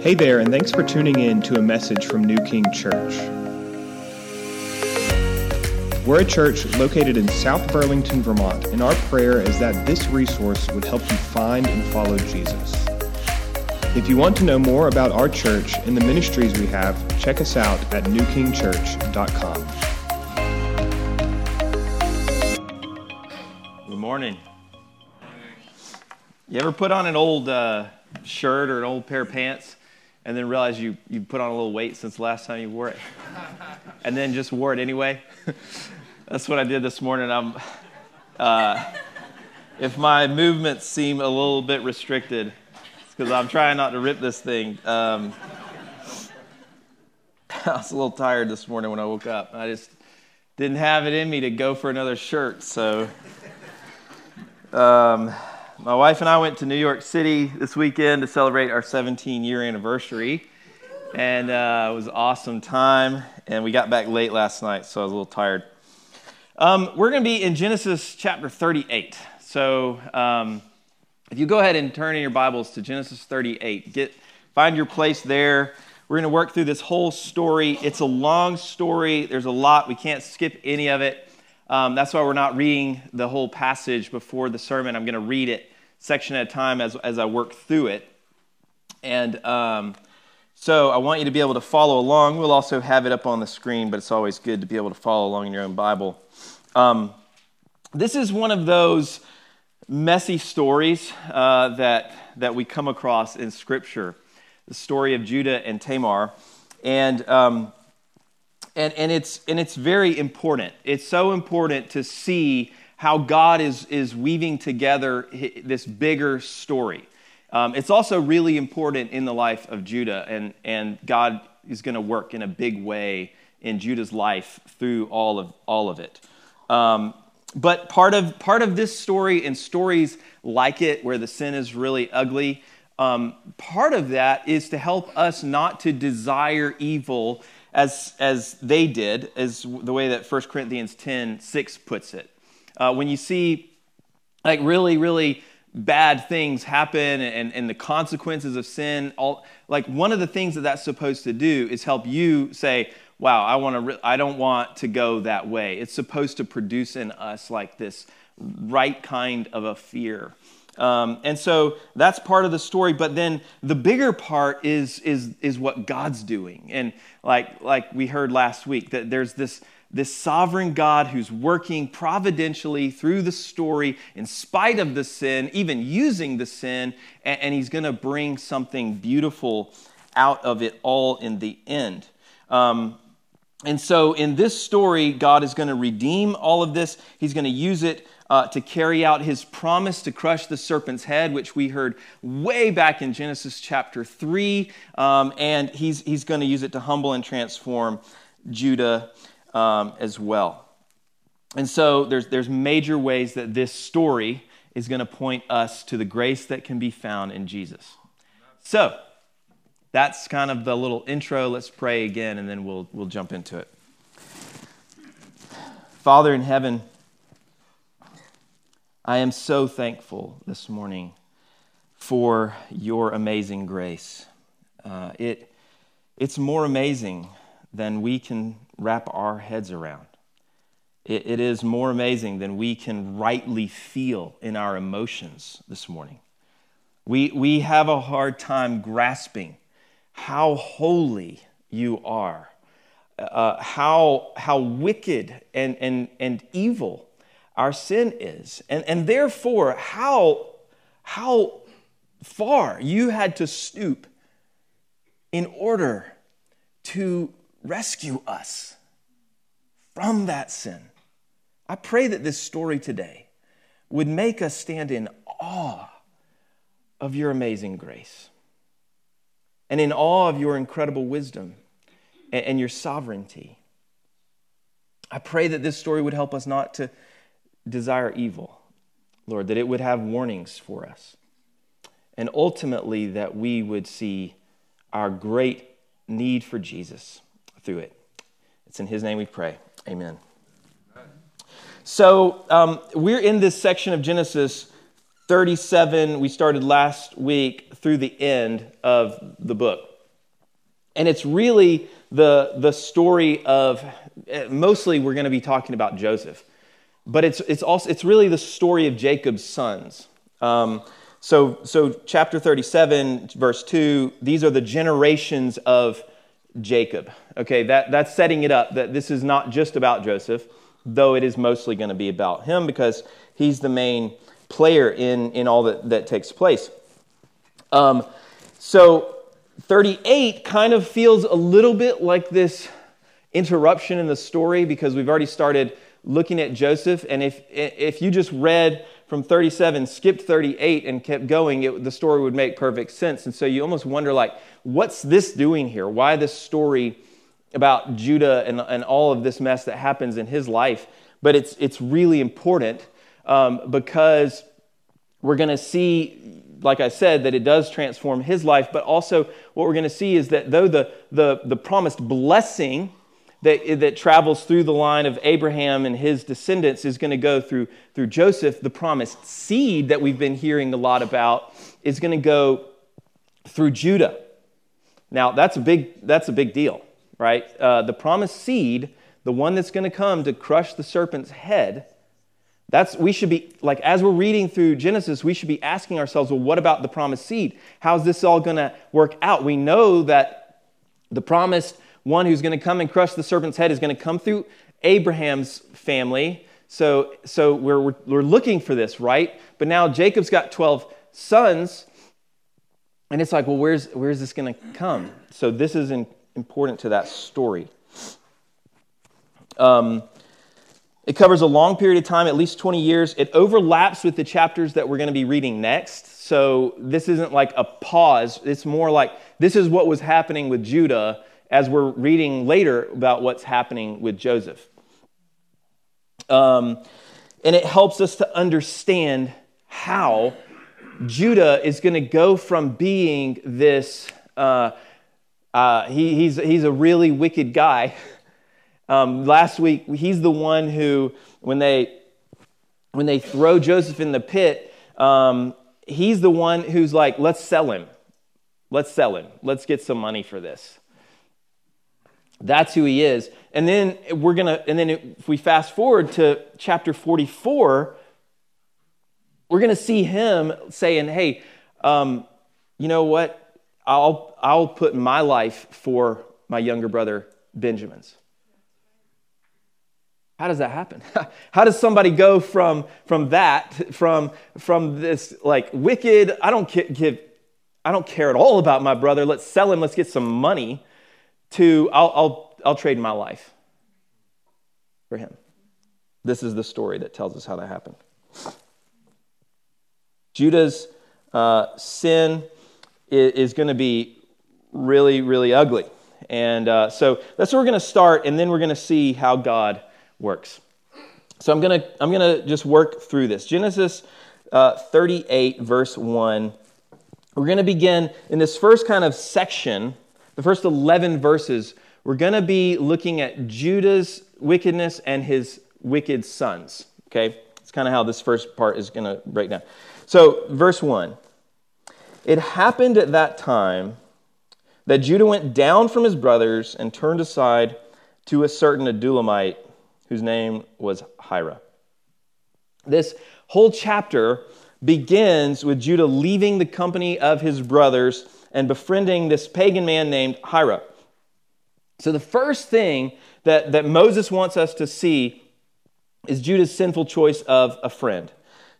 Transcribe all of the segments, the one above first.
Hey there, and thanks for tuning in to a message from New King Church. We're a church located in South Burlington, Vermont, and our prayer is that this resource would help you find and follow Jesus. If you want to know more about our church and the ministries we have, check us out at newkingchurch.com. Good morning. You ever put on an old uh, shirt or an old pair of pants and then realize you, you put on a little weight since the last time you wore it and then just wore it anyway? That's what I did this morning. I'm, uh, if my movements seem a little bit restricted, it's because I'm trying not to rip this thing. Um, I was a little tired this morning when I woke up. I just didn't have it in me to go for another shirt, so. Um, my wife and I went to New York City this weekend to celebrate our 17 year anniversary. And uh, it was an awesome time. And we got back late last night, so I was a little tired. Um, we're going to be in Genesis chapter 38. So um, if you go ahead and turn in your Bibles to Genesis 38, get, find your place there. We're going to work through this whole story. It's a long story, there's a lot. We can't skip any of it. Um, that's why we're not reading the whole passage before the sermon. I'm going to read it section at a time as, as I work through it. And um, so I want you to be able to follow along. We'll also have it up on the screen, but it's always good to be able to follow along in your own Bible. Um, this is one of those messy stories uh, that, that we come across in Scripture the story of Judah and Tamar. And um, and, and, it's, and it's very important. It's so important to see how God is, is weaving together this bigger story. Um, it's also really important in the life of Judah, and, and God is going to work in a big way in Judah's life through all of, all of it. Um, but part of, part of this story and stories like it, where the sin is really ugly, um, part of that is to help us not to desire evil as, as they did, as the way that 1 Corinthians 10 6 puts it. Uh, when you see like really, really bad things happen and, and the consequences of sin, all, like one of the things that that's supposed to do is help you say, wow, I, want to re- I don't want to go that way. It's supposed to produce in us like this right kind of a fear. Um, and so that's part of the story. But then the bigger part is, is, is what God's doing. And like, like we heard last week, that there's this, this sovereign God who's working providentially through the story in spite of the sin, even using the sin, and, he's going to bring something beautiful out of it all in the end. Um, and so in this story, God is going to redeem all of this. He's going to use it uh, to carry out his promise to crush the serpent's head, which we heard way back in Genesis chapter 3. Um, and he's, he's going to use it to humble and transform Judah um, as well. And so there's, there's major ways that this story is going to point us to the grace that can be found in Jesus. So that's kind of the little intro. Let's pray again, and then we'll, we'll jump into it. Father in heaven, I am so thankful this morning for your amazing grace. Uh, it, it's more amazing than we can wrap our heads around. It, it is more amazing than we can rightly feel in our emotions this morning. We, we have a hard time grasping how holy you are, uh, how, how wicked and, and, and evil our sin is. And, and therefore, how, how far you had to stoop in order to rescue us from that sin. I pray that this story today would make us stand in awe of your amazing grace and in awe of your incredible wisdom and, your sovereignty. I pray that this story would help us not to desire evil, Lord, that it would have warnings for us. And ultimately, that we would see our great need for Jesus through it. It's in His name we pray. Amen. So, um, we're in this section of Genesis 37. We started last week through the end of the book. And it's really the, the story of, mostly we're going to be talking about Joseph, but it's, it's, also, it's really the story of Jacob's sons. Um, so, so, chapter 37, verse 2, these are the generations of Jacob. Okay, that, that's setting it up that this is not just about Joseph, though it is mostly going to be about him because he's the main player in, in all that, that takes place. Um, so, 38 kind of feels a little bit like this interruption in the story because we've already started looking at Joseph. And if, if you just read from 37, skipped 38, and kept going, it, the story would make perfect sense. And so you almost wonder, like, what's this doing here? Why this story about Judah and, and all of this mess that happens in his life? But it's, it's really important um, because we're going to see like I said, that it does transform his life, but also what we're going to see is that though the, the, the promised blessing that, that travels through the line of Abraham and his descendants is going to go through, through Joseph, the promised seed that we've been hearing a lot about is going to go through Judah. Now, that's a big, that's a big deal, right? Uh, the promised seed, the one that's going to come to crush the serpent's head, that's, we should be, like, as we're reading through Genesis, we should be asking ourselves, well, what about the promised seed? How's this all going to work out? We know that the promised one who's going to come and crush the serpent's head is going to come through Abraham's family. So, so we're, we're, we're looking for this, right? But now Jacob's got 12 sons, and it's like, well, where's, where's this going to come? So this is in, important to that story. Um, it covers a long period of time, at least 20 years. It overlaps with the chapters that we're going to be reading next. So this isn't like a pause. It's more like this is what was happening with Judah as we're reading later about what's happening with Joseph. Um, and it helps us to understand how Judah is going to go from being this, uh, uh, he, he's, he's a really wicked guy Um, last week, he's the one who, when they, when they throw Joseph in the pit, um, he's the one who's like, let's sell him. Let's sell him. Let's get some money for this. That's who he is. And then we're going to, and then if we fast forward to chapter 44, we're going to see him saying, hey, um, you know what? I'll, I'll put my life for my younger brother Benjamin's. How does that happen? How does somebody go from, from that, from, from this like wicked, I don't give, I don't care at all about my brother, let's sell him, let's get some money, to I'll, I'll, I'll trade my life for him. This is the story that tells us how that happened. Judah's uh, sin is, is going to be really, really ugly. And uh, so that's where we're going to start, and then we're going to see how God works. So I'm going to I'm going to just work through this. Genesis uh, 38, verse 1. We're going to begin in this first kind of section, the first 11 verses. We're going to be looking at Judah's wickedness and his wicked sons. Okay? It's kind of how this first part is going to break down. So, verse 1. It happened at that time that Judah went down from his brothers and turned aside to a certain Adullamite whose name was Hira. This whole chapter begins with Judah leaving the company of his brothers and befriending this pagan man named Hira. So, the first thing that, that Moses wants us to see is Judah's sinful choice of a friend.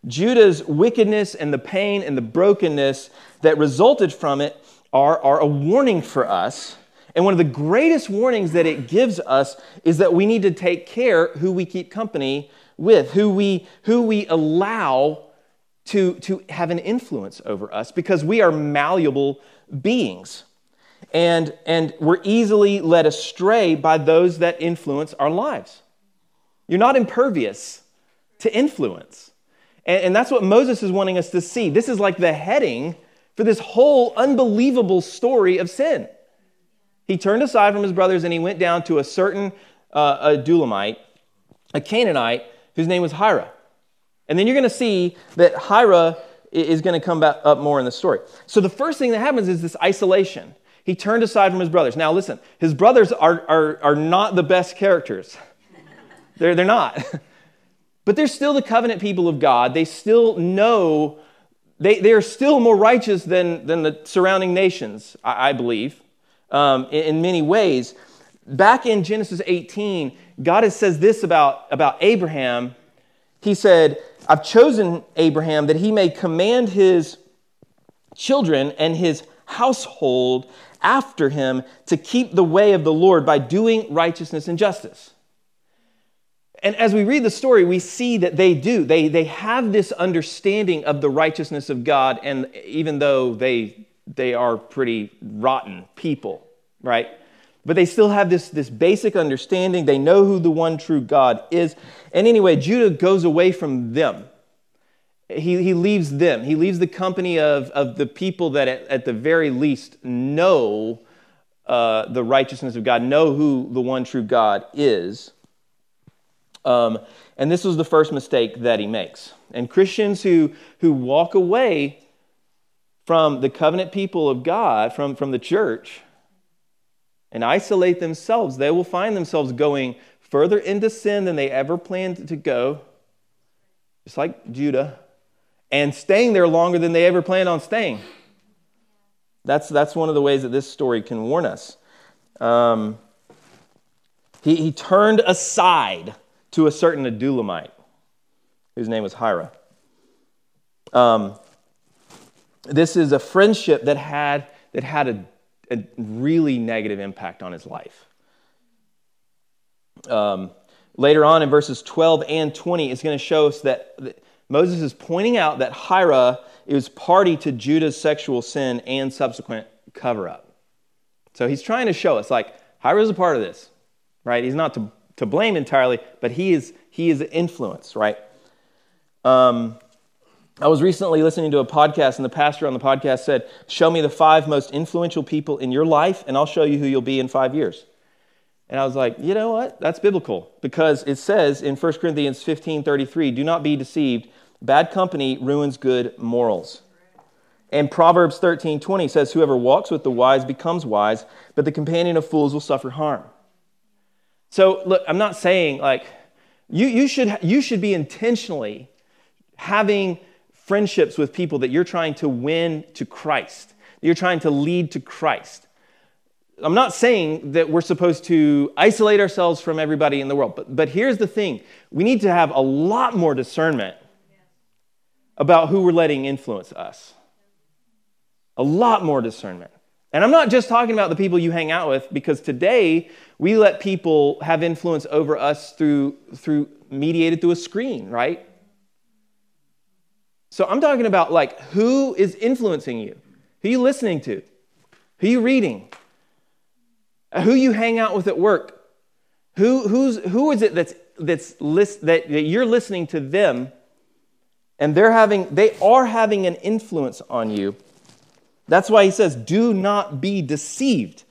Judah's wickedness and the pain and the brokenness that resulted from it are, are a warning for us and one of the greatest warnings that it gives us is that we need to take care who we keep company with, who we, who we allow to, to have an influence over us, because we are malleable beings. And, and we're easily led astray by those that influence our lives. You're not impervious to influence. And, and that's what Moses is wanting us to see. This is like the heading for this whole unbelievable story of sin. He turned aside from his brothers and he went down to a certain uh, Adullamite, a Canaanite, whose name was Hira. And then you're going to see that Hira is going to come back up more in the story. So the first thing that happens is this isolation. He turned aside from his brothers. Now, listen, his brothers are, are, are not the best characters. they're, they're not. but they're still the covenant people of God. They still know, they, they are still more righteous than, than the surrounding nations, I, I believe, um, in, in many ways. Back in Genesis 18, God has says this about, about Abraham. He said, I've chosen Abraham that he may command his children and his household after him to keep the way of the Lord by doing righteousness and justice. And as we read the story, we see that they do. They, they have this understanding of the righteousness of God, and even though they, they are pretty rotten people, right? But they still have this, this basic understanding. They know who the one true God is. And anyway, Judah goes away from them he, he leaves them. He leaves the company of, of the people that, at, at the very least, know uh, the righteousness of God, know who the one true God is. Um, and this was the first mistake that he makes. And Christians who, who walk away from the covenant people of God, from, from the church, and isolate themselves, they will find themselves going further into sin than they ever planned to go, just like Judah and staying there longer than they ever planned on staying. That's, that's one of the ways that this story can warn us. Um, he, he turned aside to a certain Adullamite, whose name was Hira. Um, this is a friendship that had, that had a, a really negative impact on his life. Um, later on in verses 12 and 20, it's going to show us that Moses is pointing out that Hira is party to Judah's sexual sin and subsequent cover up. So he's trying to show us, like, Hira is a part of this, right? He's not to, to blame entirely, but he is, he is influence, right? Um, I was recently listening to a podcast, and the pastor on the podcast said, Show me the five most influential people in your life, and I'll show you who you'll be in five years. And I was like, you know what? That's biblical because it says in 1 Corinthians 15 33, do not be deceived. Bad company ruins good morals. And Proverbs 13 20 says, Whoever walks with the wise becomes wise, but the companion of fools will suffer harm. So, look, I'm not saying like you, you, should, you should be intentionally having friendships with people that you're trying to win to Christ, that you're trying to lead to Christ. I'm not saying that we're supposed to isolate ourselves from everybody in the world, but, but here's the thing we need to have a lot more discernment about who we're letting influence us. A lot more discernment. And I'm not just talking about the people you hang out with, because today we let people have influence over us through, through mediated through a screen, right? So I'm talking about like who is influencing you? Who you listening to? Who you reading? Who you hang out with at work? Who, who's, who is it that's, that's list, that, that you're listening to them and they're having they are having an influence on you that's why he says do not be deceived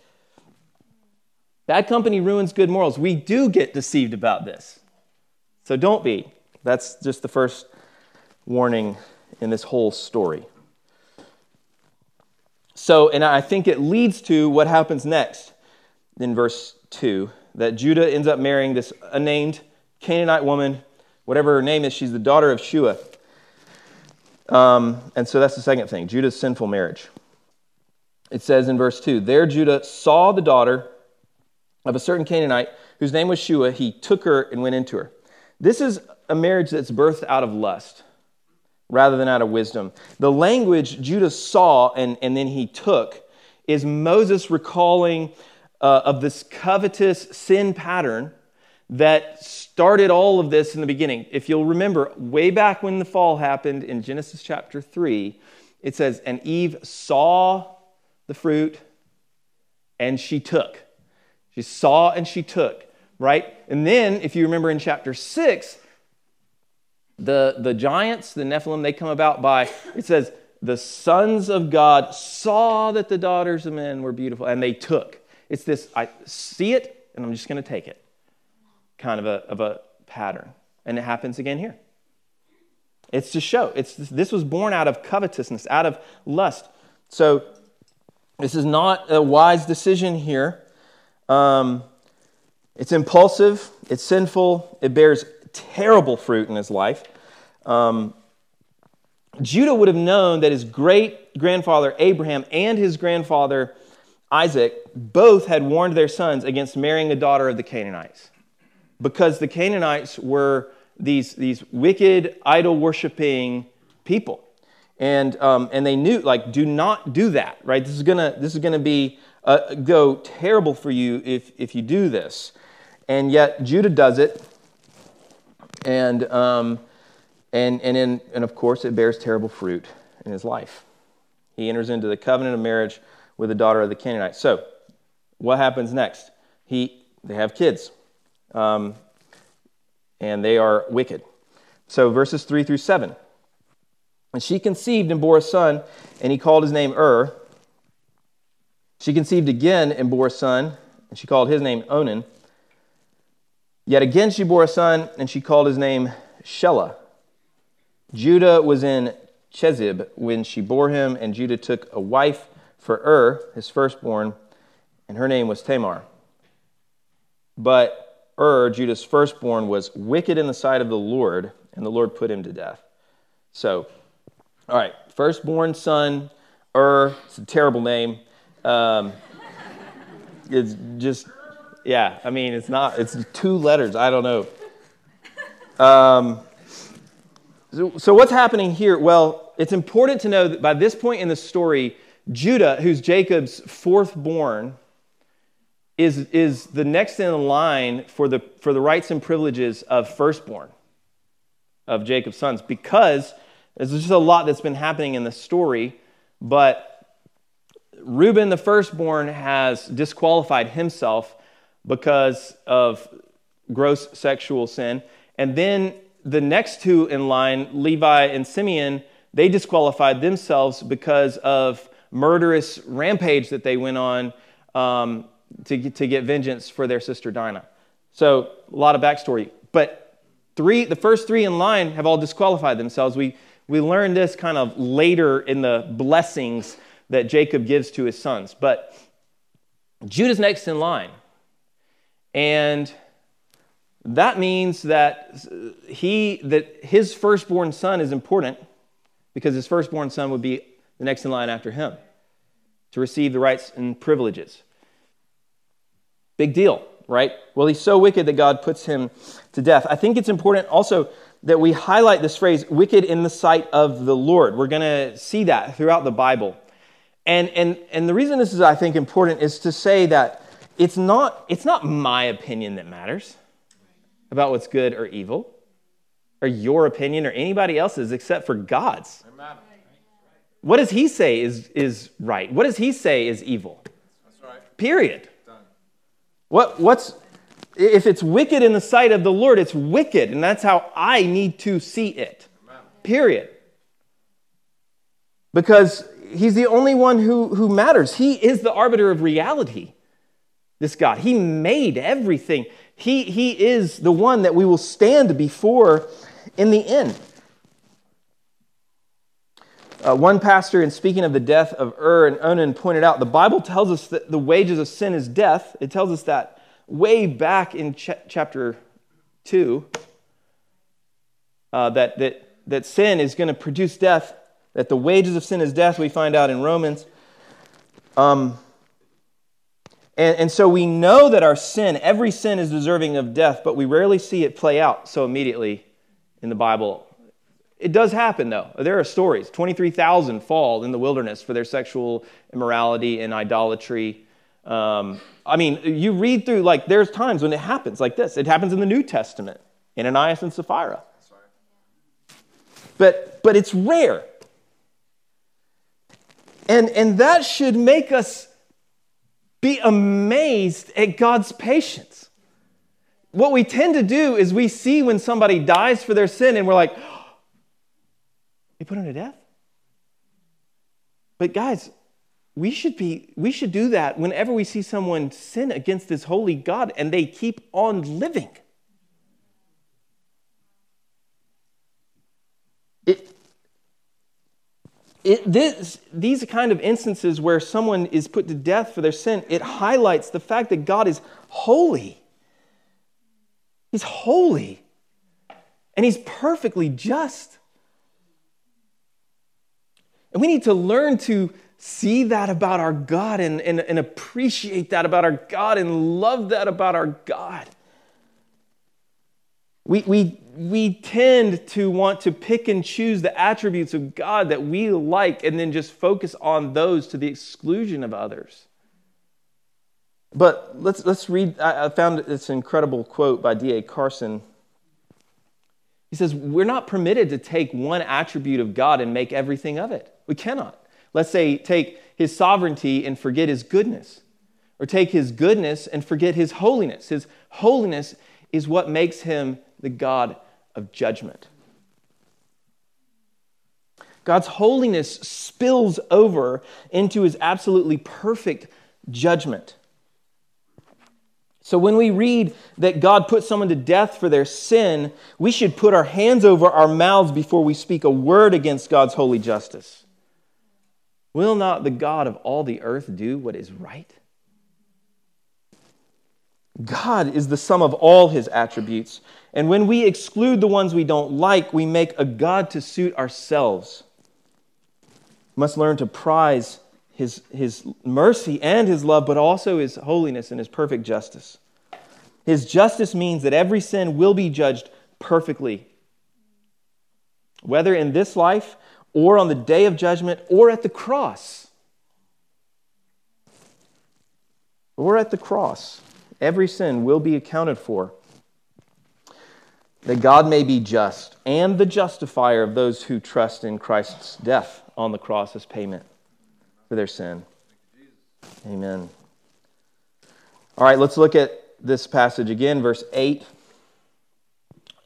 bad company ruins good morals we do get deceived about this so don't be that's just the first warning in this whole story so and i think it leads to what happens next in verse 2 that judah ends up marrying this unnamed canaanite woman whatever her name is she's the daughter of shua um, and so that's the second thing Judah's sinful marriage. It says in verse 2 There Judah saw the daughter of a certain Canaanite whose name was Shua. He took her and went into her. This is a marriage that's birthed out of lust rather than out of wisdom. The language Judah saw and, and then he took is Moses recalling uh, of this covetous sin pattern that started all of this in the beginning. If you'll remember, way back when the fall happened in Genesis chapter 3, it says, And Eve saw the fruit and she took. She saw and she took, right? And then, if you remember in chapter 6, the, the giants, the Nephilim, they come about by, it says, the sons of God saw that the daughters of men were beautiful and they took. It's this, I see it and I'm just going to take it kind of a, of a pattern. And it happens again here. It's to show. It's, this was born out of covetousness, out of lust. So This is not a wise decision here. Um, it's impulsive, it's sinful, it bears terrible fruit in his life. Um, Judah would have known that his great grandfather Abraham and his grandfather Isaac both had warned their sons against marrying a daughter of the Canaanites because the Canaanites were these, these wicked, idol worshiping people. And, um, and they knew, like, do not do that, right? This is gonna, this is gonna be, uh, go terrible for you if, if you do this. And yet Judah does it. And, um, and, and, in, and of course, it bears terrible fruit in his life. He enters into the covenant of marriage with the daughter of the Canaanite. So, what happens next? He, they have kids, um, and they are wicked. So, verses 3 through 7. And she conceived and bore a son, and he called his name Ur. She conceived again and bore a son, and she called his name Onan. Yet again she bore a son, and she called his name Shelah. Judah was in Chezib when she bore him, and Judah took a wife for Ur, his firstborn, and her name was Tamar. But Ur, Judah's firstborn, was wicked in the sight of the Lord, and the Lord put him to death. So, all right, firstborn son, Ur, it's a terrible name. Um, it's just, yeah, I mean, it's not, it's two letters, I don't know. Um, so, so, what's happening here? Well, it's important to know that by this point in the story, Judah, who's Jacob's fourth born, is, is the next in line for the, for the rights and privileges of firstborn of Jacob's sons because there's just a lot that's been happening in the story, but Reuben, the firstborn, has disqualified himself because of gross sexual sin. And then the next two in line, Levi and Simeon, they disqualified themselves because of murderous rampage that they went on um, to, get, to get vengeance for their sister Dinah. So a lot of backstory. But three, the first three in line have all disqualified themselves. We, we learned this kind of later in the blessings that Jacob gives to his sons. But Judah's next in line. And that means that he that his firstborn son is important because his firstborn son would be the next in line after him to receive the rights and privileges. Big deal, right? Well, he's so wicked that God puts him to death. I think it's important also that we highlight this phrase, wicked in the sight of the Lord. We're going to see that throughout the Bible. And, and, and the reason this is, I think, important is to say that it's not, it's not my opinion that matters about what's good or evil, or your opinion or anybody else's except for God's. What does he say is, is right? What does he say is evil? Right. Period. What, what's, if it's wicked in the sight of the Lord, it's wicked, and that's how I need to see it. Amen. Period. Because he's the only one who, who matters. He is the arbiter of reality, this God. He made everything. He, he is the one that we will stand before in the end. Uh, one pastor, in speaking of the death of Ur and Onan, pointed out the Bible tells us that the wages of sin is death. It tells us that way back in ch- chapter 2, uh, that, that, that sin is going to produce death, that the wages of sin is death, we find out in Romans. Um, and, and so we know that our sin, every sin is deserving of death, but we rarely see it play out so immediately in the Bible. It does happen, though. There are stories. 23,000 fall in the wilderness for their sexual immorality and idolatry. Um, I mean, you read through, like, there's times when it happens like this. It happens in the New Testament, in Ananias and Sapphira. But, but it's rare. And, and that should make us be amazed at God's patience. What we tend to do is we see when somebody dies for their sin and we're like, they put him to death? But guys, we should be we should do that whenever we see someone sin against this holy God and they keep on living. It, this, these kind of instances where someone is put to death for their sin, it highlights the fact that God is holy. He's holy. And he's perfectly just. And we need to learn to see that about our God and, and, and appreciate that about our God and love that about our God. We, we, we tend to want to pick and choose the attributes of God that we like and then just focus on those to the exclusion of others. But let's, let's read. I found this incredible quote by D.A. Carson. He says, We're not permitted to take one attribute of God and make everything of it. We cannot. Let's say, take his sovereignty and forget his goodness, or take his goodness and forget his holiness. His holiness is what makes him the God of judgment. God's holiness spills over into his absolutely perfect judgment. So when we read that God put someone to death for their sin, we should put our hands over our mouths before we speak a word against God's holy justice. Will not the God of all the earth do what is right? God is the sum of all his attributes. And when we exclude the ones we don't like, we make a God to suit ourselves. We must learn to prize his, his mercy and his love, but also his holiness and his perfect justice. His justice means that every sin will be judged perfectly, whether in this life or on the day of judgment or at the cross. Or at the cross. Every sin will be accounted for. That God may be just and the justifier of those who trust in Christ's death on the cross as payment for their sin. Amen. All right, let's look at this passage again, verse 8.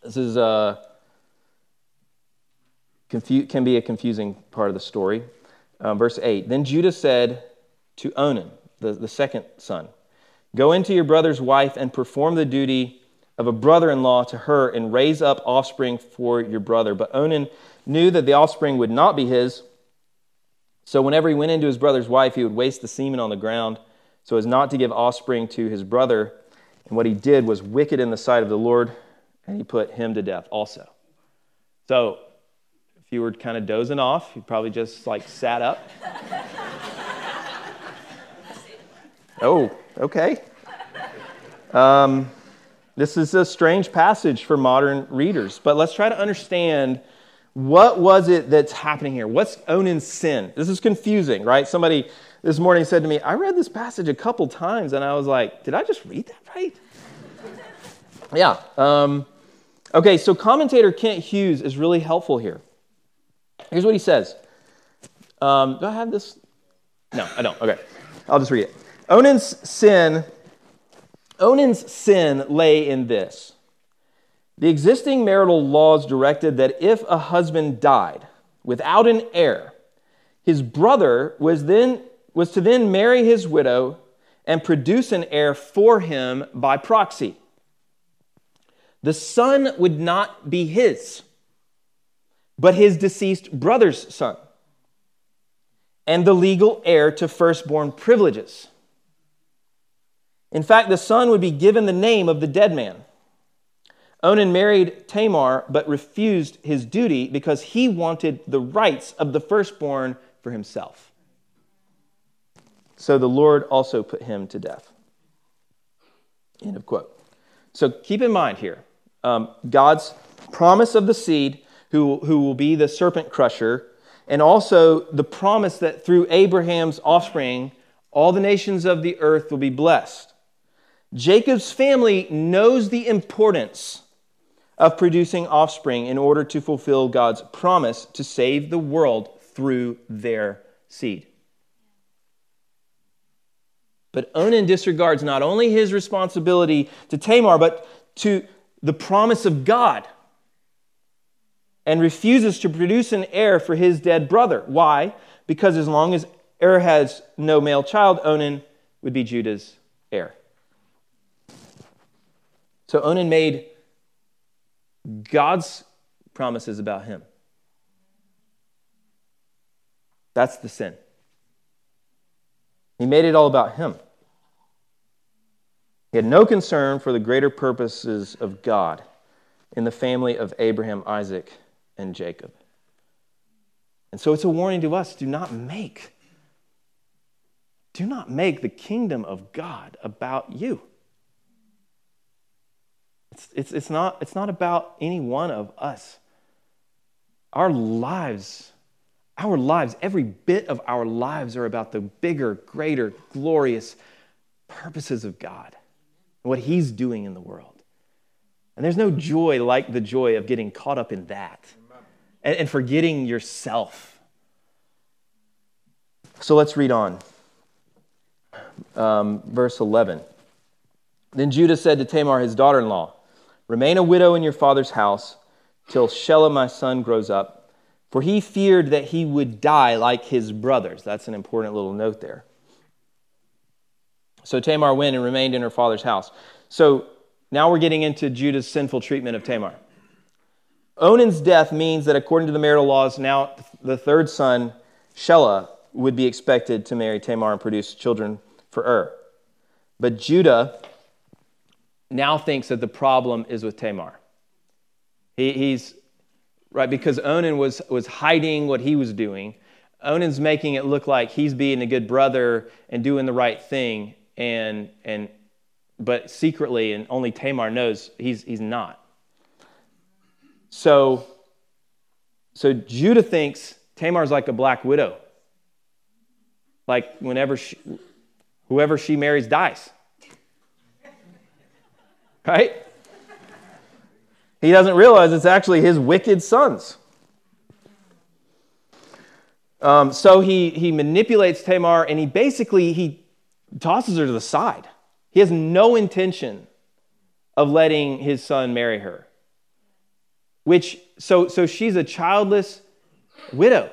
This is a, can be a confusing part of the story. Uh, verse 8 Then Judah said to Onan, the, the second son, Go into your brother's wife and perform the duty of a brother in law to her and raise up offspring for your brother. But Onan knew that the offspring would not be his. So whenever he went into his brother's wife, he would waste the semen on the ground so as not to give offspring to his brother. And what he did was wicked in the sight of the Lord, and he put him to death also. So if you were kind of dozing off, you probably just like sat up. oh, okay. Um, this is a strange passage for modern readers, but let's try to understand what was it that's happening here. What's Onan's sin? This is confusing, right? Somebody this morning said to me, I read this passage a couple times, and I was like, did I just read that right? yeah. Um, okay, so commentator Kent Hughes is really helpful here. Here's what he says. Um, do I have this? No, I don't. Okay. I'll just read it. Onan's sin, Onan's sin lay in this. The existing marital laws directed that if a husband died without an heir, his brother was then was to then marry his widow and produce an heir for him by proxy. The son would not be his, but his deceased brother's son, and the legal heir to firstborn privileges. In fact, the son would be given the name of the dead man. Onan married Tamar, but refused his duty because he wanted the rights of the firstborn for himself. So the Lord also put him to death. End of quote. So keep in mind here um, God's promise of the seed who, who will be the serpent crusher, and also the promise that through Abraham's offspring, all the nations of the earth will be blessed. Jacob's family knows the importance of producing offspring in order to fulfill God's promise to save the world through their seed. But Onan disregards not only his responsibility to Tamar, but to the promise of God and refuses to produce an heir for his dead brother. Why? Because as long as Er has no male child, Onan would be Judah's heir. So Onan made God's promises about him. That's the sin. He made it all about him. He had no concern for the greater purposes of God in the family of Abraham, Isaac, and Jacob. And so it's a warning to us do not make do not make the kingdom of God about you. It's, it's, it's, not, it's not about any one of us. Our lives, our lives, every bit of our lives are about the bigger, greater, glorious purposes of God and what He's doing in the world. And there's no joy like the joy of getting caught up in that and, and forgetting yourself. So let's read on. Um, verse 11. Then Judah said to Tamar, his daughter in law, Remain a widow in your father's house till Shelah, my son, grows up, for he feared that he would die like his brothers. That's an important little note there. So Tamar went and remained in her father's house. So now we're getting into Judah's sinful treatment of Tamar. Onan's death means that according to the marital laws, now the third son, Shelah, would be expected to marry Tamar and produce children for Ur. But Judah now thinks that the problem is with Tamar. He, he's right because Onan was, was hiding what he was doing. Onan's making it look like he's being a good brother and doing the right thing, and, and but secretly, and only Tamar knows he's, he's not. So, so Judah thinks Tamar's like a black widow. Like whenever she, whoever she marries dies. Right? He doesn't realize it's actually his wicked sons. Um, so he, he manipulates Tamar and he basically he tosses her to the side. He has no intention of letting his son marry her. Which, so, so she's a childless widow.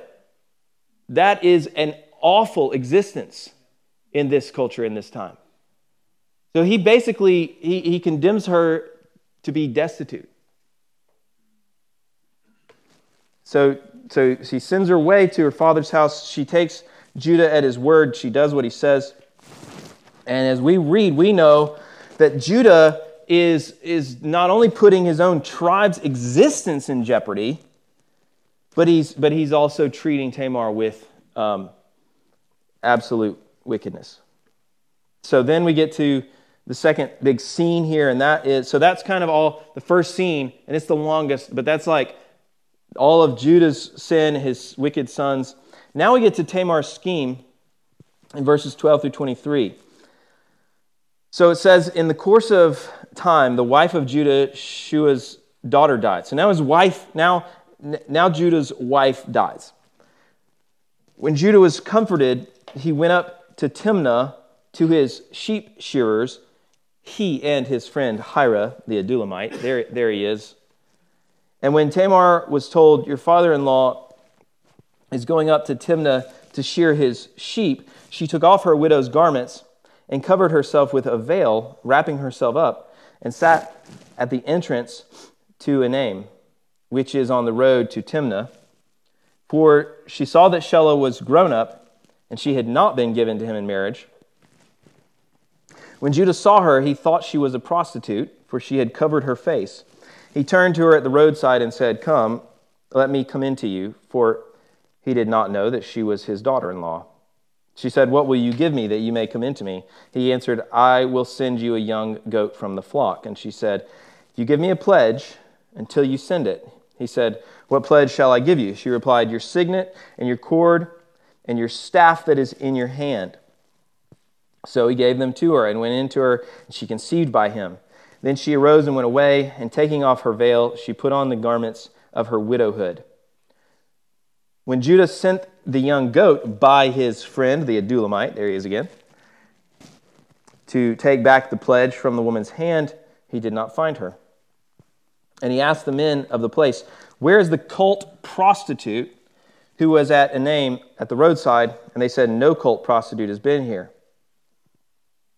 That is an awful existence in this culture in this time. So he basically he, he condemns her to be destitute. So, so she sends her way to her father's house. She takes Judah at his word. She does what he says. And as we read, we know that Judah is, is not only putting his own tribe's existence in jeopardy, but he's, but he's also treating Tamar with um, absolute wickedness. So then we get to the second big scene here, and that is so that's kind of all the first scene, and it's the longest, but that's like all of Judah's sin, his wicked sons. Now we get to Tamar's scheme in verses 12 through 23. So it says, In the course of time, the wife of Judah, Shua's daughter, died. So now his wife, now, now Judah's wife dies. When Judah was comforted, he went up to Timnah to his sheep shearers, he and his friend Hira, the Adullamite. There, there he is. And when Tamar was told, Your father in law is going up to Timnah to shear his sheep, she took off her widow's garments and covered herself with a veil, wrapping herself up, and sat at the entrance to Enaim, which is on the road to Timnah. For she saw that Shelah was grown up and she had not been given to him in marriage. When Judah saw her, he thought she was a prostitute, for she had covered her face. He turned to her at the roadside and said, Come, let me come in to you, for he did not know that she was his daughter in law. She said, What will you give me that you may come into me? He answered, I will send you a young goat from the flock. And she said, you give me a pledge until you send it. He said, What pledge shall I give you? She replied, Your signet and your cord and your staff that is in your hand. So he gave them to her and went into her, and she conceived by him. Then she arose and went away, and taking off her veil, she put on the garments of her widowhood. When Judah sent the young goat by his friend, the Adullamite, there he is again, to take back the pledge from the woman's hand, he did not find her. And he asked the men of the place, Where is the cult prostitute who was at Enaim at the roadside, and they said, No cult prostitute has been here.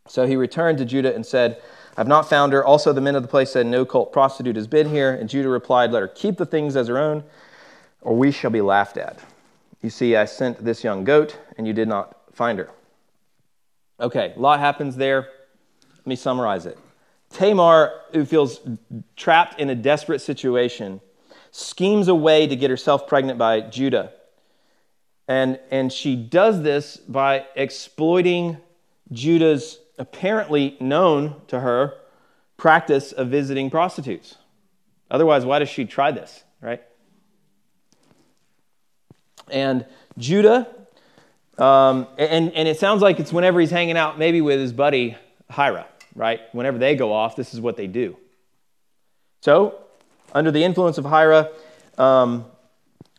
So he returned to Judah and said, I've not found her. Also, the men of the place said, No cult prostitute has been here. And Judah replied, Let her keep the things as her own, or we shall be laughed at. You see, I sent this young goat, and you did not find her. Okay, a lot happens there. Let me summarize it. Tamar, who feels trapped in a desperate situation, schemes a way to get herself pregnant by Judah. And, and she does this by exploiting Judah's apparently known to her practice of visiting prostitutes. Otherwise, why does she try this, right? And Judah, um, and, and it sounds like it's whenever he's hanging out maybe with his buddy Hira, right? Whenever they go off, this is what they do. So, under the influence of Hira, um,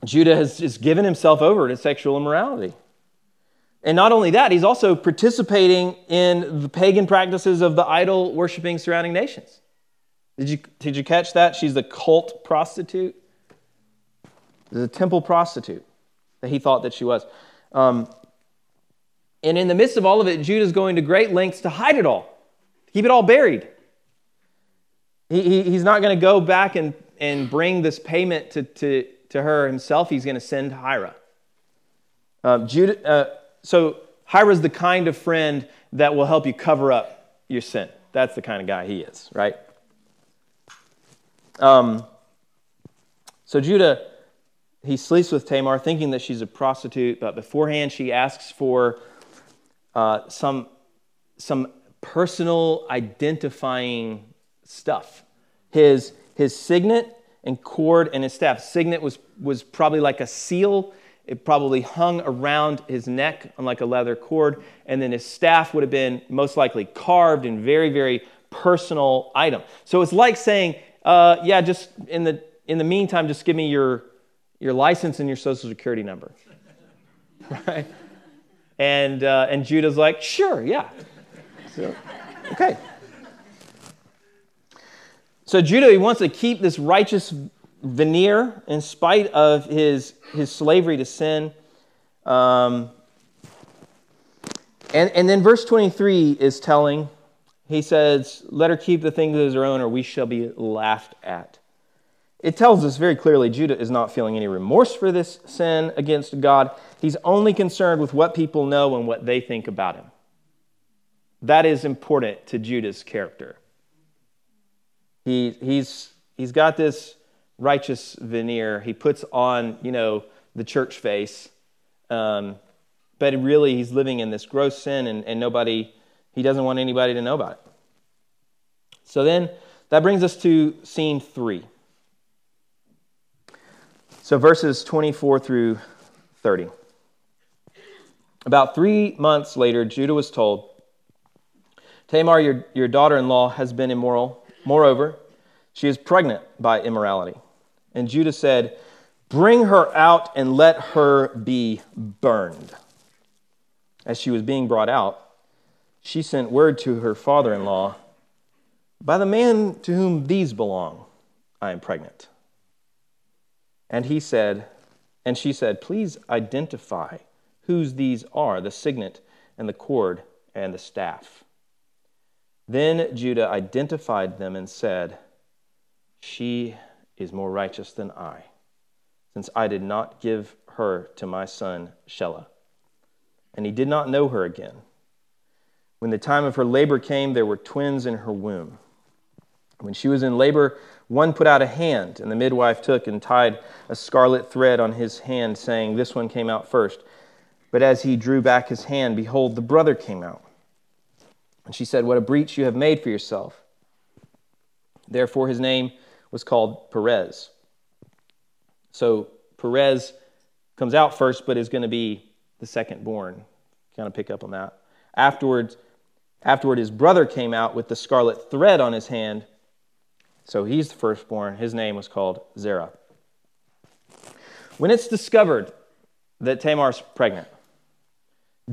Judah has just given himself over to sexual immorality. And not only that, he's also participating in the pagan practices of the idol worshiping surrounding nations. Did you, did you catch that? She's the cult prostitute. The temple prostitute that he thought that she was. Um, and in the midst of all of it, Judah's going to great lengths to hide it all, keep it all buried. He, he, he's not going to go back and, and bring this payment to, to, to her himself. He's going to send Hira. Um, Judah, uh, so Hira's the kind of friend that will help you cover up your sin. That's the kind of guy he is, right? Um, so Judah, he sleeps with Tamar, thinking that she's a prostitute, but beforehand she asks for uh, some, some personal identifying stuff. His, his signet and cord and his staff. Signet was, was probably like a seal. It probably hung around his neck on like a leather cord. And then his staff would have been most likely carved in very, very personal item. So it's like saying, uh, yeah, just in the, in the meantime, just give me your, your license and your social security number. right? And, uh, and Judah's like, sure, yeah. So, okay. So Judah, he wants to keep this righteous veneer in spite of his, his slavery to sin. Um, and, and then verse 23 is telling, he says, Let her keep the things as her own, or we shall be laughed at. It tells us very clearly Judah is not feeling any remorse for this sin against God. He's only concerned with what people know and what they think about him. That is important to Judah's character. He, he's, he's got this righteous veneer. He puts on, you know, the church face. Um, but really, he's living in this gross sin, and, and nobody, he doesn't want anybody to know about it. So then, that brings us to scene three. So, verses 24 through 30. About three months later, Judah was told, Tamar, your, your daughter in law, has been immoral Moreover, she is pregnant by immorality. And Judah said, Bring her out and let her be burned. As she was being brought out, she sent word to her father in law, By the man to whom these belong, I am pregnant. And he said, and she said, Please identify whose these are the signet and the cord and the staff. Then Judah identified them and said, She is more righteous than I, since I did not give her to my son Shelah. And he did not know her again. When the time of her labor came, there were twins in her womb. When she was in labor, one put out a hand, and the midwife took and tied a scarlet thread on his hand, saying, This one came out first. But as he drew back his hand, behold, the brother came out. And she said, What a breach you have made for yourself. Therefore, his name was called Perez. So Perez comes out first, but is going to be the second born. Kind of pick up on that. Afterwards, afterward, his brother came out with the scarlet thread on his hand. So he's the firstborn. His name was called Zerah. When it's discovered that Tamar's pregnant,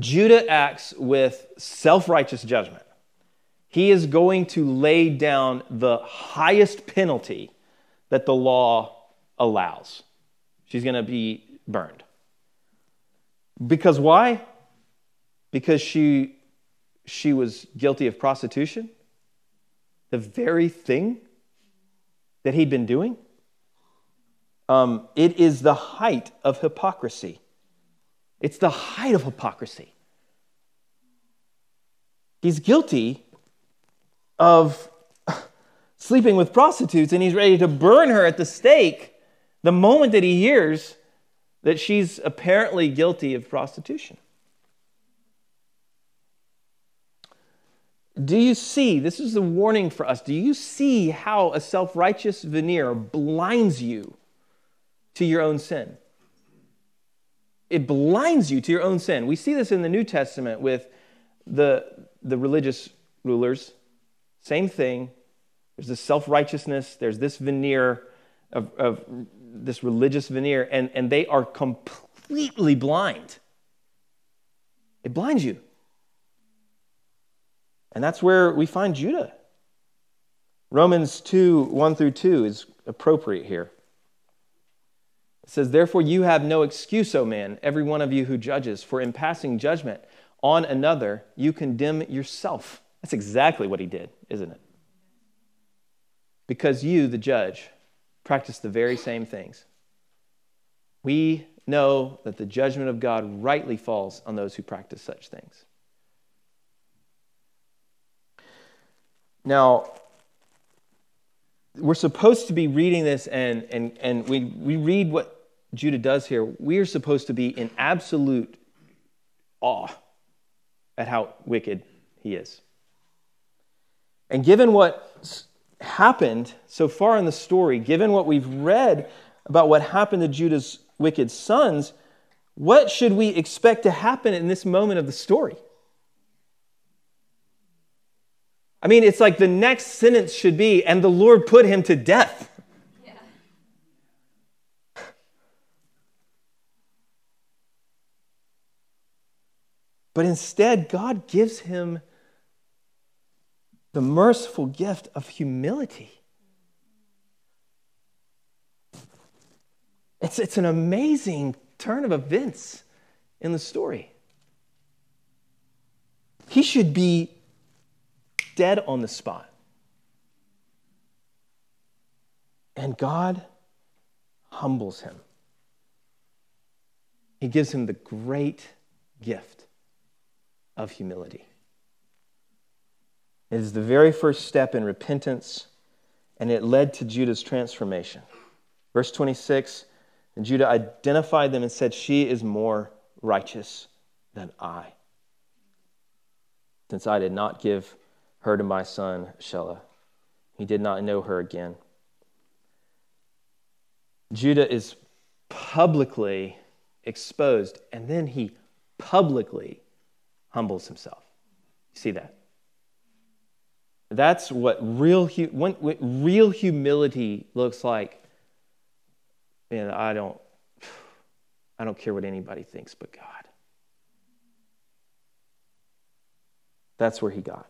Judah acts with self righteous judgment. He is going to lay down the highest penalty that the law allows. She's going to be burned. Because why? Because she, she was guilty of prostitution, the very thing that he'd been doing. Um, it is the height of hypocrisy It's the height of hypocrisy. He's guilty of sleeping with prostitutes and he's ready to burn her at the stake the moment that he hears that she's apparently guilty of prostitution. Do you see? This is a warning for us. Do you see how a self righteous veneer blinds you to your own sin? It blinds you to your own sin. We see this in the New Testament with the, the religious rulers. Same thing. There's this self righteousness, there's this veneer of, of this religious veneer, and, and they are completely blind. It blinds you. And that's where we find Judah. Romans 2 1 through 2 is appropriate here. It says, Therefore, you have no excuse, O man, every one of you who judges, for in passing judgment on another, you condemn yourself. That's exactly what he did, isn't it? Because you, the judge, practice the very same things. We know that the judgment of God rightly falls on those who practice such things. Now, we're supposed to be reading this, and, and, and we, we read what Judah does here. We are supposed to be in absolute awe at how wicked he is. And given what happened so far in the story, given what we've read about what happened to Judah's wicked sons, what should we expect to happen in this moment of the story? I mean, it's like the next sentence should be, and the Lord put him to death. Yeah. But instead, God gives him the merciful gift of humility. It's, it's an amazing turn of events in the story. He should be dead on the spot. And God humbles him. He gives him the great gift of humility. It is the very first step in repentance, and it led to Judah's transformation. Verse 26 And Judah identified them and said, She is more righteous than I, since I did not give her to my son Shelah. He did not know her again. Judah is publicly exposed, and then he publicly humbles himself. You see that? That's what real, what real humility looks like. And I don't, I don't care what anybody thinks but God. That's where he got.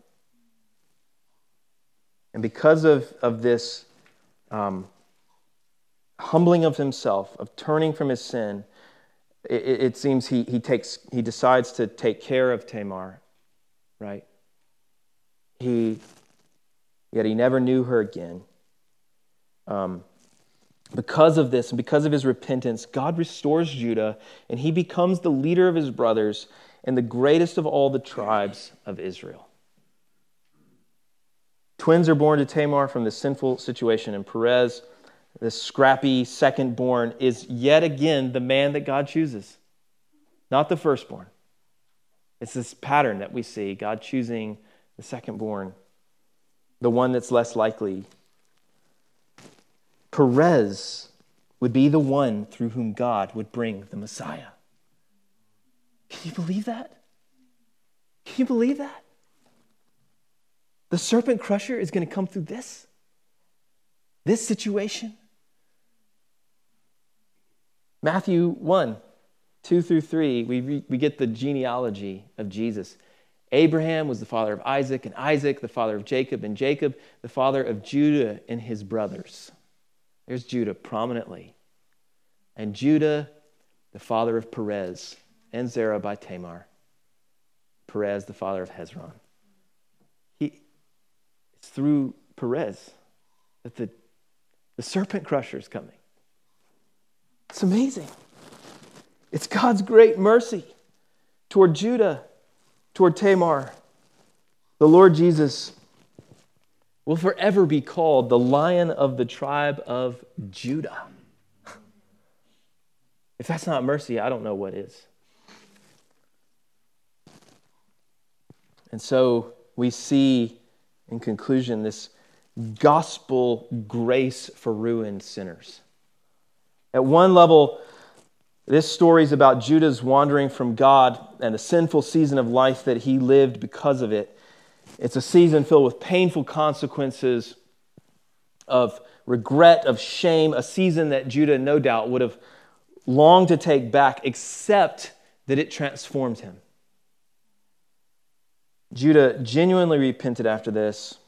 And because of, of this um, humbling of himself, of turning from his sin, it, it, seems he, he, takes, he decides to take care of Tamar, right? He, yet he never knew her again. Um, because of this and because of his repentance, God restores Judah and he becomes the leader of his brothers and the greatest of all the tribes of Israel. Twins are born to Tamar from this sinful situation, and Perez, this scrappy second born, is yet again the man that God chooses, not the firstborn. It's this pattern that we see God choosing the second born, the one that's less likely. Perez would be the one through whom God would bring the Messiah. Can you believe that? Can you believe that? The serpent crusher is going to come through this, this situation. Matthew 1, 2 through 3, we, we get the genealogy of Jesus. Abraham was the father of Isaac, and Isaac the father of Jacob, and Jacob the father of Judah and his brothers. There's Judah prominently. And Judah, the father of Perez, and Zerah by Tamar. Perez, the father of Hezron He, It's through Perez that the, the serpent crusher is coming. It's amazing. It's God's great mercy toward Judah, toward Tamar. The Lord Jesus will forever be called the lion of the tribe of Judah. If that's not mercy, I don't know what is. And so we see, in conclusion, this gospel grace for ruined sinners. At one level, this story is about Judah's wandering from God and the sinful season of life that he lived because of it. It's a season filled with painful consequences of regret, of shame, a season that Judah no doubt would have longed to take back, except that it transformed him. Judah genuinely repented after this.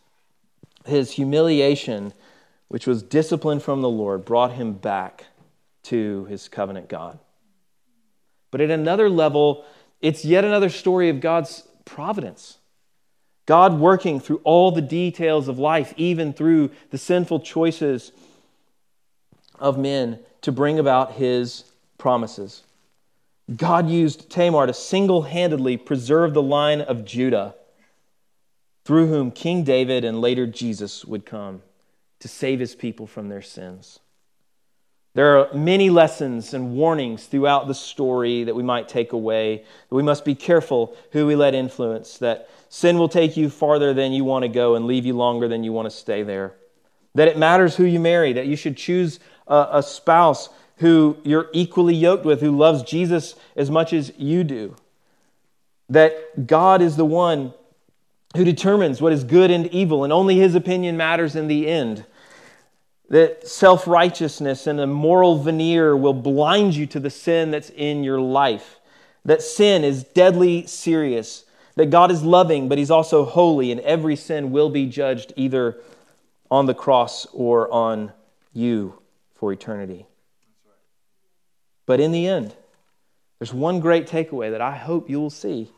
His humiliation, which was discipline from the Lord, brought him back to his covenant God. But at another level, it's yet another story of God's providence. God working through all the details of life, even through the sinful choices of men, to bring about his promises. God used Tamar to single handedly preserve the line of Judah, through whom King David and later Jesus would come to save his people from their sins. There are many lessons and warnings throughout the story that we might take away. That we must be careful who we let influence, that sin will take you farther than you want to go and leave you longer than you want to stay there. That it matters who you marry, that you should choose a, a spouse who you're equally yoked with, who loves Jesus as much as you do. That God is the one who determines what is good and evil, and only his opinion matters in the end that self righteousness and a moral veneer will blind you to the sin that's in your life. That sin is deadly serious. That God is loving, but He's also holy, and every sin will be judged either on the cross or on you for eternity. But in the end, there's one great takeaway that I hope you will see,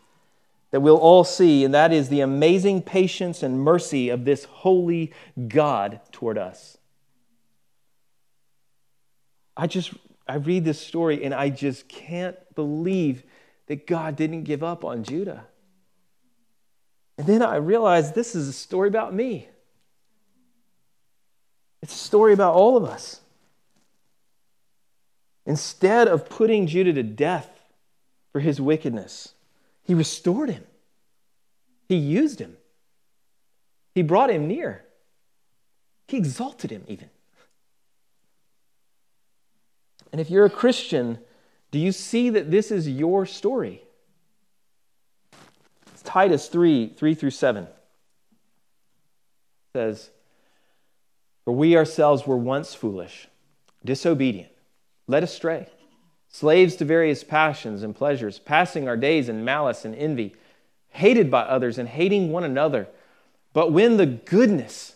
that we'll all see, and that is the amazing patience and mercy of this holy God toward us. I just, I read this story and I just can't believe that God didn't give up on Judah. And then I realized this is a story about me. It's a story about all of us. Instead of putting Judah to death for his wickedness, he restored him. He used him. He brought him near. He exalted him, even. And if you're a Christian, do you see that this is your story? It's Titus 3 3 through 7 says, For we ourselves were once foolish, disobedient, led astray, slaves to various passions and pleasures, passing our days in malice and envy, hated by others and hating one another. But when the goodness,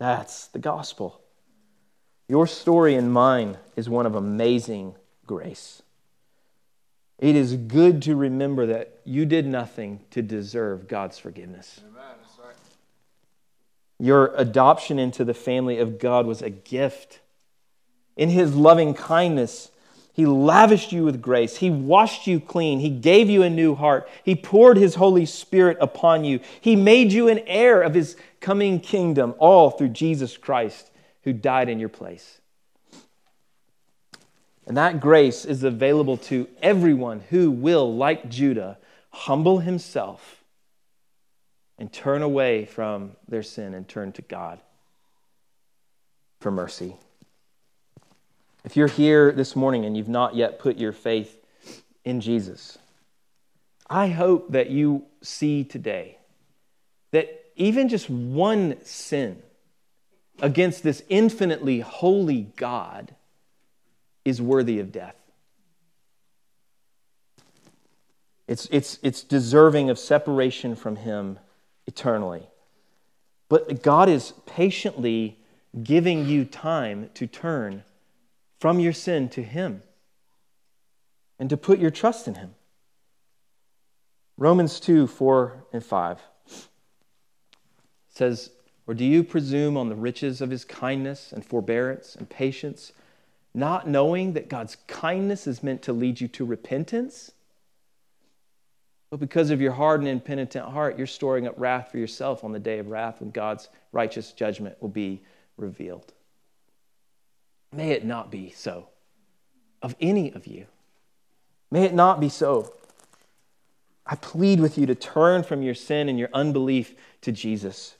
That's the gospel. Your story and mine is one of amazing grace. It is good to remember that you did nothing to deserve God's forgiveness. Your adoption into the family of God was a gift. In His loving kindness, he lavished you with grace. He washed you clean. He gave you a new heart. He poured His Holy Spirit upon you. He made you an heir of His coming kingdom, all through Jesus Christ, who died in your place. And that grace is available to everyone who will, like Judah, humble himself and turn away from their sin and turn to God for mercy. If you're here this morning and you've not yet put your faith in Jesus, I hope that you see today that even just one sin against this infinitely holy God is worthy of death. It's, it's, it's deserving of separation from Him eternally. But God is patiently giving you time to turn from your sin to Him and to put your trust in Him. Romans 2 4 and 5 says, Or do you presume on the riches of His kindness and forbearance and patience, not knowing that God's kindness is meant to lead you to repentance? But because of your hardened and impenitent heart, you're storing up wrath for yourself on the day of wrath when God's righteous judgment will be revealed. May it not be so of any of you. May it not be so. I plead with you to turn from your sin and your unbelief to Jesus,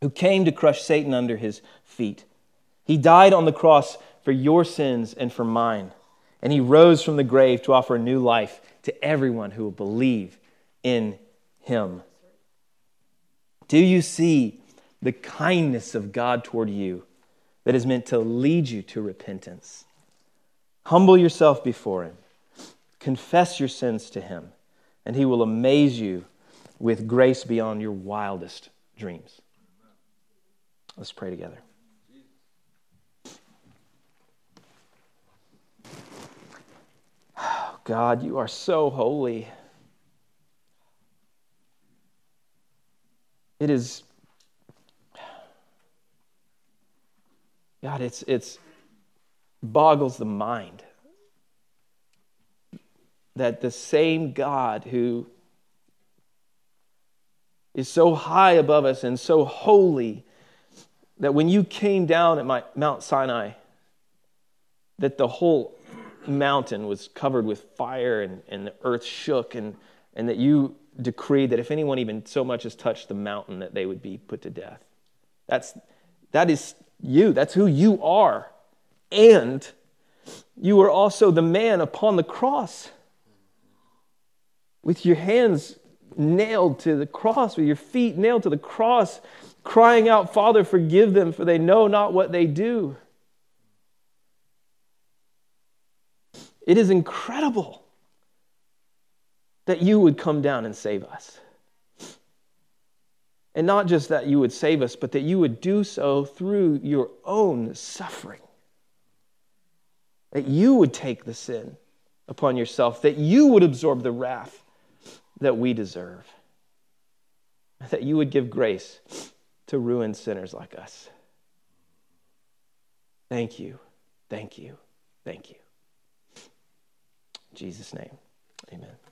who came to crush Satan under his feet. He died on the cross for your sins and for mine, and he rose from the grave to offer a new life to everyone who will believe in him. Do you see the kindness of God toward you that is meant to lead you to repentance? Humble yourself before him, confess your sins to him, and he will amaze you with grace beyond your wildest dreams. Let's pray together. God, you are so holy. It is, God, it's, it's boggles the mind that the same God who is so high above us and so holy that when you came down at my, Mount Sinai, that the whole mountain was covered with fire and, and the earth shook, and, and that you decreed that if anyone even so much as touched the mountain, that they would be put to death. That's, that is you. That's who you are. And you are also the man upon the cross with your hands nailed to the cross, with your feet nailed to the cross, crying out, Father, forgive them, for they know not what they do. It is incredible that you would come down and save us. And not just that you would save us, but that you would do so through your own suffering. That you would take the sin upon yourself, that you would absorb the wrath that we deserve, that you would give grace to ruined sinners like us. Thank you, thank you, thank you. In Jesus' name, amen.